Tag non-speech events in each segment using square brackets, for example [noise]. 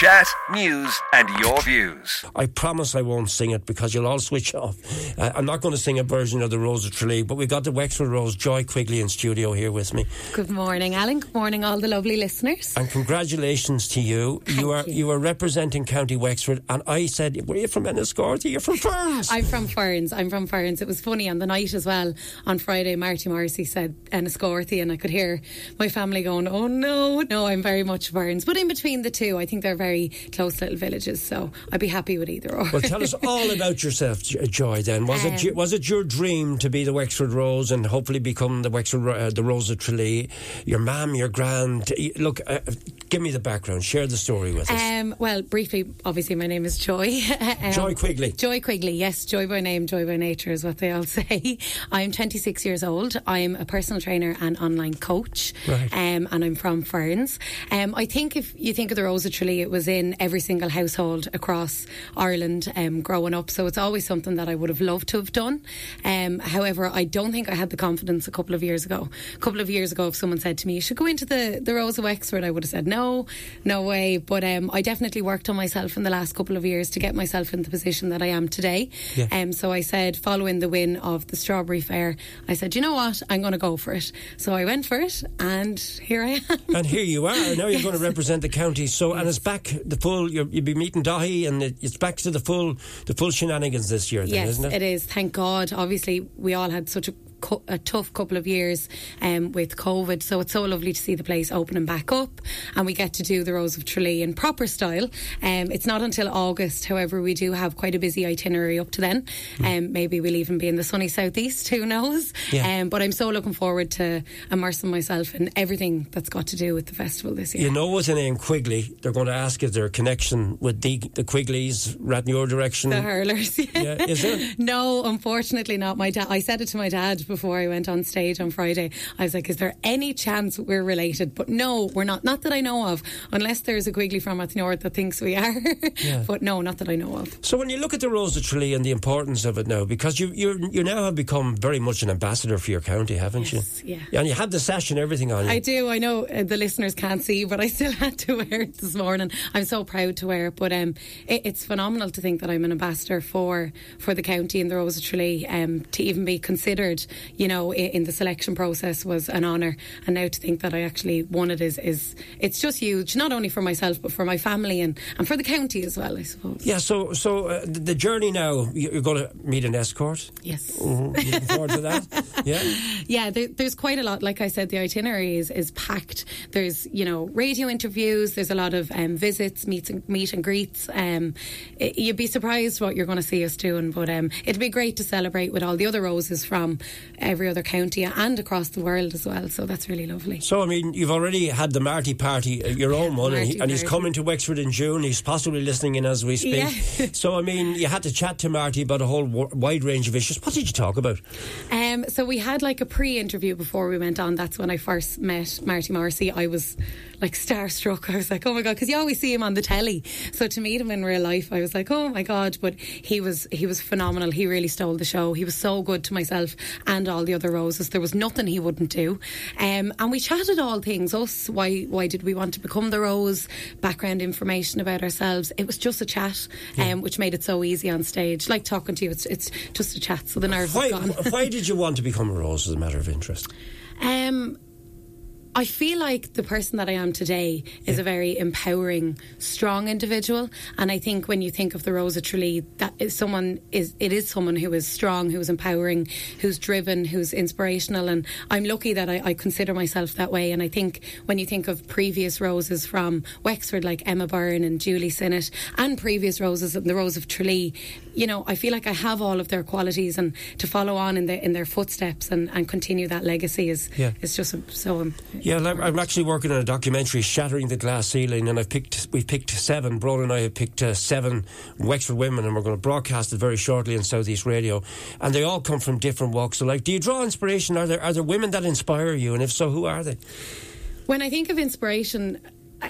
Chat, news, and your views. I promise I won't sing it because you'll all switch off. Uh, I'm not going to sing a version of the Rose of Tralee, but we've got the Wexford Rose, Joy Quigley in studio here with me. Good morning, Alan. Good morning, all the lovely listeners. And congratulations to you. Thank you are you. are representing County Wexford, and I said, "Were you from Enniscorthy? You're from Ferns." I'm from Ferns. I'm from Ferns. It was funny on the night as well. On Friday, Marty Morrissey said Enniscorthy, and I could hear my family going, "Oh no, no, I'm very much Ferns." But in between the two, I think they're very close little villages, so I'd be happy with either. Or. Well, tell us [laughs] all about yourself, Joy. Then was it Um, your- was it your dream to be the Wexford Rose and hopefully become the Wexford uh, the Rose of Tralee? Your mum, your grand. Look, uh, give me the background. Share the story with us. Um, well, briefly, obviously, my name is Joy. [laughs] Um, Joy Quigley. Joy Quigley, yes, joy by name, joy by nature is what they all [laughs] say. I'm 26 years old. I'm a personal trainer and online coach, Right. um, and I'm from Ferns. Um, I think if you think of the Rose of Tralee, it was in every single household across Ireland um, growing up, so it's always something that I would have loved to have done. Um, however, I don't think I had the confidence a couple of years ago. A couple of years ago, if someone said to me, "You should go into the the Rose of Wexford," I would have said, "No, no way." But um, I definitely worked on myself in the last couple of years to get myself in the position that I am today. Yeah. Um, so I said, following the win of the Strawberry Fair, I said, you know what, I'm going to go for it. So I went for it, and here I am. And here you are. Now you're going [laughs] to represent the county. So, and it's back the full. You'll, you'll be meeting Dáithí, and it, it's back to the full, the full shenanigans this year. Then, yes, isn't it? it is. Thank God. Obviously, we all had such a, co- a tough couple of years um, with COVID, so it's so lovely to see the place opening back up, and we get to do the Rose of Tralee in proper style. Um, it's not until August, however, we do have quite a busy itinerary up to then. Um, maybe we'll even be in the sunny southeast. Who knows? Yeah. Um, but I'm so looking forward to immersing myself in everything that's got to do with the festival this year. You know, with the name Quigley, they're going to ask if there a connection with the the Quigleys, right in your direction? The hurlers, [laughs] Yeah, is there? No, unfortunately not. My dad. I said it to my dad before I went on stage on Friday. I was like, "Is there any chance we're related?" But no, we're not. Not that I know of, unless there's a Quigley from North that thinks we are. Yeah. [laughs] But no, not that I know of. So when you look at the Rose of Tralee and the importance of it now, because you you you now have become very much an ambassador for your county, haven't Yes, you? yeah. And you had the sash and everything on you. I do. I know uh, the listeners can't see, but I still [laughs] had to wear it this morning. I'm so proud to wear it. But um, it, it's phenomenal to think that I'm an ambassador for for the county and the Rose of Tralee. Um, to even be considered, you know, in, in the selection process was an honour. And now to think that I actually won it is is it's just huge. Not only for myself, but for my family and and for the county as well. I suppose. yeah. So so uh, the, journey now, you- you're going to meet an escort. Yes. Mhm, Looking forward to that. [laughs] Yeah. Yeah, there, there's quite a lot. Like I said, the itinerary is, is packed. There's you know radio interviews. There's a lot of um, visits, meets, and, meet and greets. Um, it, you'd be surprised what you're going to see us doing, but um, it'd be great to celebrate with all the other roses from every other county and across the world as well. So that's really lovely. So I mean, you've already had the Marty party, uh, your own one, and, he, and he's coming to Wexford in June. He's possibly listening in as we speak. Yeah. [laughs] so I mean, you had to chat to Marty about a whole w- wide range of issues. What did you talk about? Um, so we had like a pre-interview before we went on. That's when I first met Marty Morrissey. I was like starstruck. I was like, oh my god, because you always see him on the telly. So to meet him in real life, I was like, oh my god. But he was he was phenomenal. He really stole the show. He was so good to myself and all the other roses. There was nothing he wouldn't do. Um, and we chatted all things. Us, why why did we want to become the rose? Background information about ourselves. It was just a chat, um, which made it so easy on stage. Like talking to you, it's it's just a chat. So the nerves Why, gone. why [laughs] did you want to become a rose as a matter of interest? Um, I feel like the person that I am today is a very empowering, strong individual, and I think when you think of the Rose of Tralee, that is someone is it is someone who is strong, who is empowering, who's driven, who's inspirational, and I'm lucky that I, I consider myself that way. And I think when you think of previous roses from Wexford, like Emma Byrne and Julie Sinnott, and previous roses and the Rose of Tralee, you know, I feel like I have all of their qualities, and to follow on in their in their footsteps and, and continue that legacy is Yeah. is just so. Um, Yeah, I'm I'm actually working on a documentary, Shattering the Glass Ceiling, and I've picked, we've picked seven. Broad and I have picked uh, seven Wexford women, and we're going to broadcast it very shortly on Southeast Radio. And they all come from different walks of life. Do you draw inspiration? Are there are there women that inspire you? And if so, who are they? When I think of inspiration,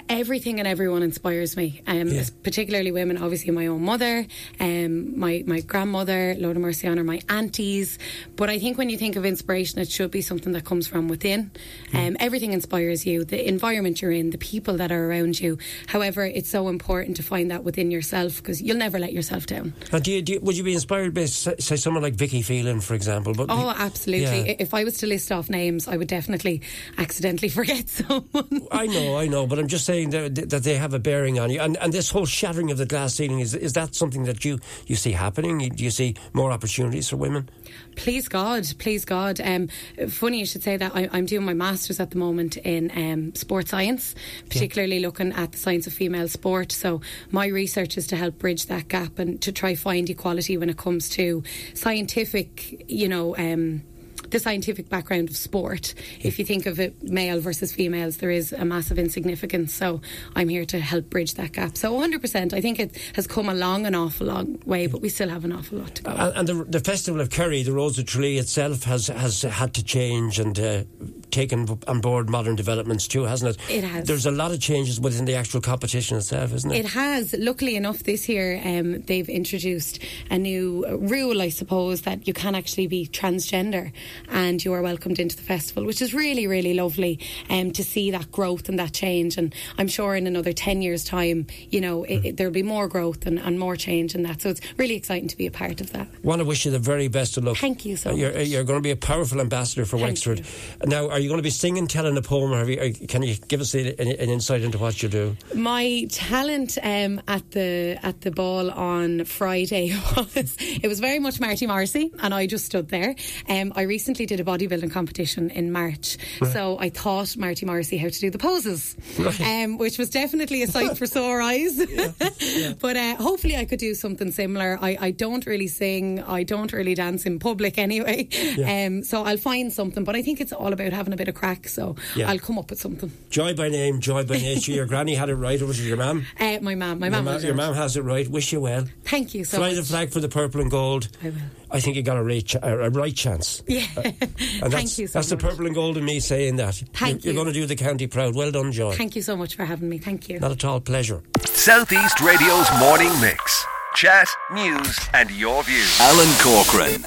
everything and everyone inspires me, um, Yeah. particularly women. Obviously, my own mother, um, my my grandmother, Lord of mercy on her, my aunties. But I think when you think of inspiration, it should be something that comes from within. Um, everything inspires you. The environment you're in, the people that are around you. However, it's so important to find that within yourself because you'll never let yourself down. And do you, do you, would you be inspired by, say, say, someone like Vicky Phelan, for example? But Oh, absolutely. Yeah. If I was to list off names, I would definitely accidentally [laughs] forget someone. I know, I know, but I'm just saying that, that they have a bearing on you. And, and this whole shattering of the glass ceiling is is that something that you, you see happening? Do you see more opportunities for women? Please God, please God. Um, funny you should say that. I, I'm doing my masters at the moment in um, sports science, particularly looking at the science of female sport. So my research is to help bridge that gap and to try find equality when it comes to scientific, you know. Um, the scientific background of sport. If you think of it male versus females, there is a massive insignificance. So I'm here to help bridge that gap. So 100%, I think it has come a long, an awful long way, but we still have an awful lot to go. And, and the, the Festival of Kerry, the Rose of Tralee itself, has, has had to change and uh, taken on board modern developments too, hasn't it? It has. There's a lot of changes within the actual competition itself, isn't it? It has. Luckily enough, this year um, they've introduced a new rule, I suppose, that you can actually be transgender and you are welcomed into the festival, which is really, really lovely um, to see that growth and that change. And I'm sure in another 10 years' time, you know, it, it, there'll be more growth and, and more change in that. So it's really exciting to be a part of that. I want to wish you the very best of luck. Thank you so You're, much. you're going to be a powerful ambassador for Thank Wexford. Now, are you going to be singing, telling a poem, or have you, can you give us a, an, an insight into what you do? My talent um, at the at the ball on Friday [laughs] was it was very much Marty Morrissey, and I just stood there. Um, I recently did a bodybuilding competition in March, so I taught Marty Morrissey how to do the poses, um, which was definitely a sight for sore [laughs] eyes. [laughs] but uh, hopefully, I could do something similar. I, I don't really sing, I don't really dance in public anyway, um, so I'll find something. But I think it's all about having a bit of crack, so Yeah. I'll come up with something. Joy by name, joy by nature. your [laughs] granny had it right, or was it your mum? Uh, my mum, my mum, ma- will do your mum has it right. Wish you well. Thank you so Fly much. the flag for the purple and gold. I will. I think you got a right, ch- a right chance. Yeah. And [laughs] Thank that's, you so That's the purple and gold in me saying that. Thank you're, you. You're going to do the county proud. Well done, Joy. Thank you so much for having me. Thank you. Not at all. Pleasure. Southeast Radio's morning mix. Chat, news, and your views. Alan Corcoran.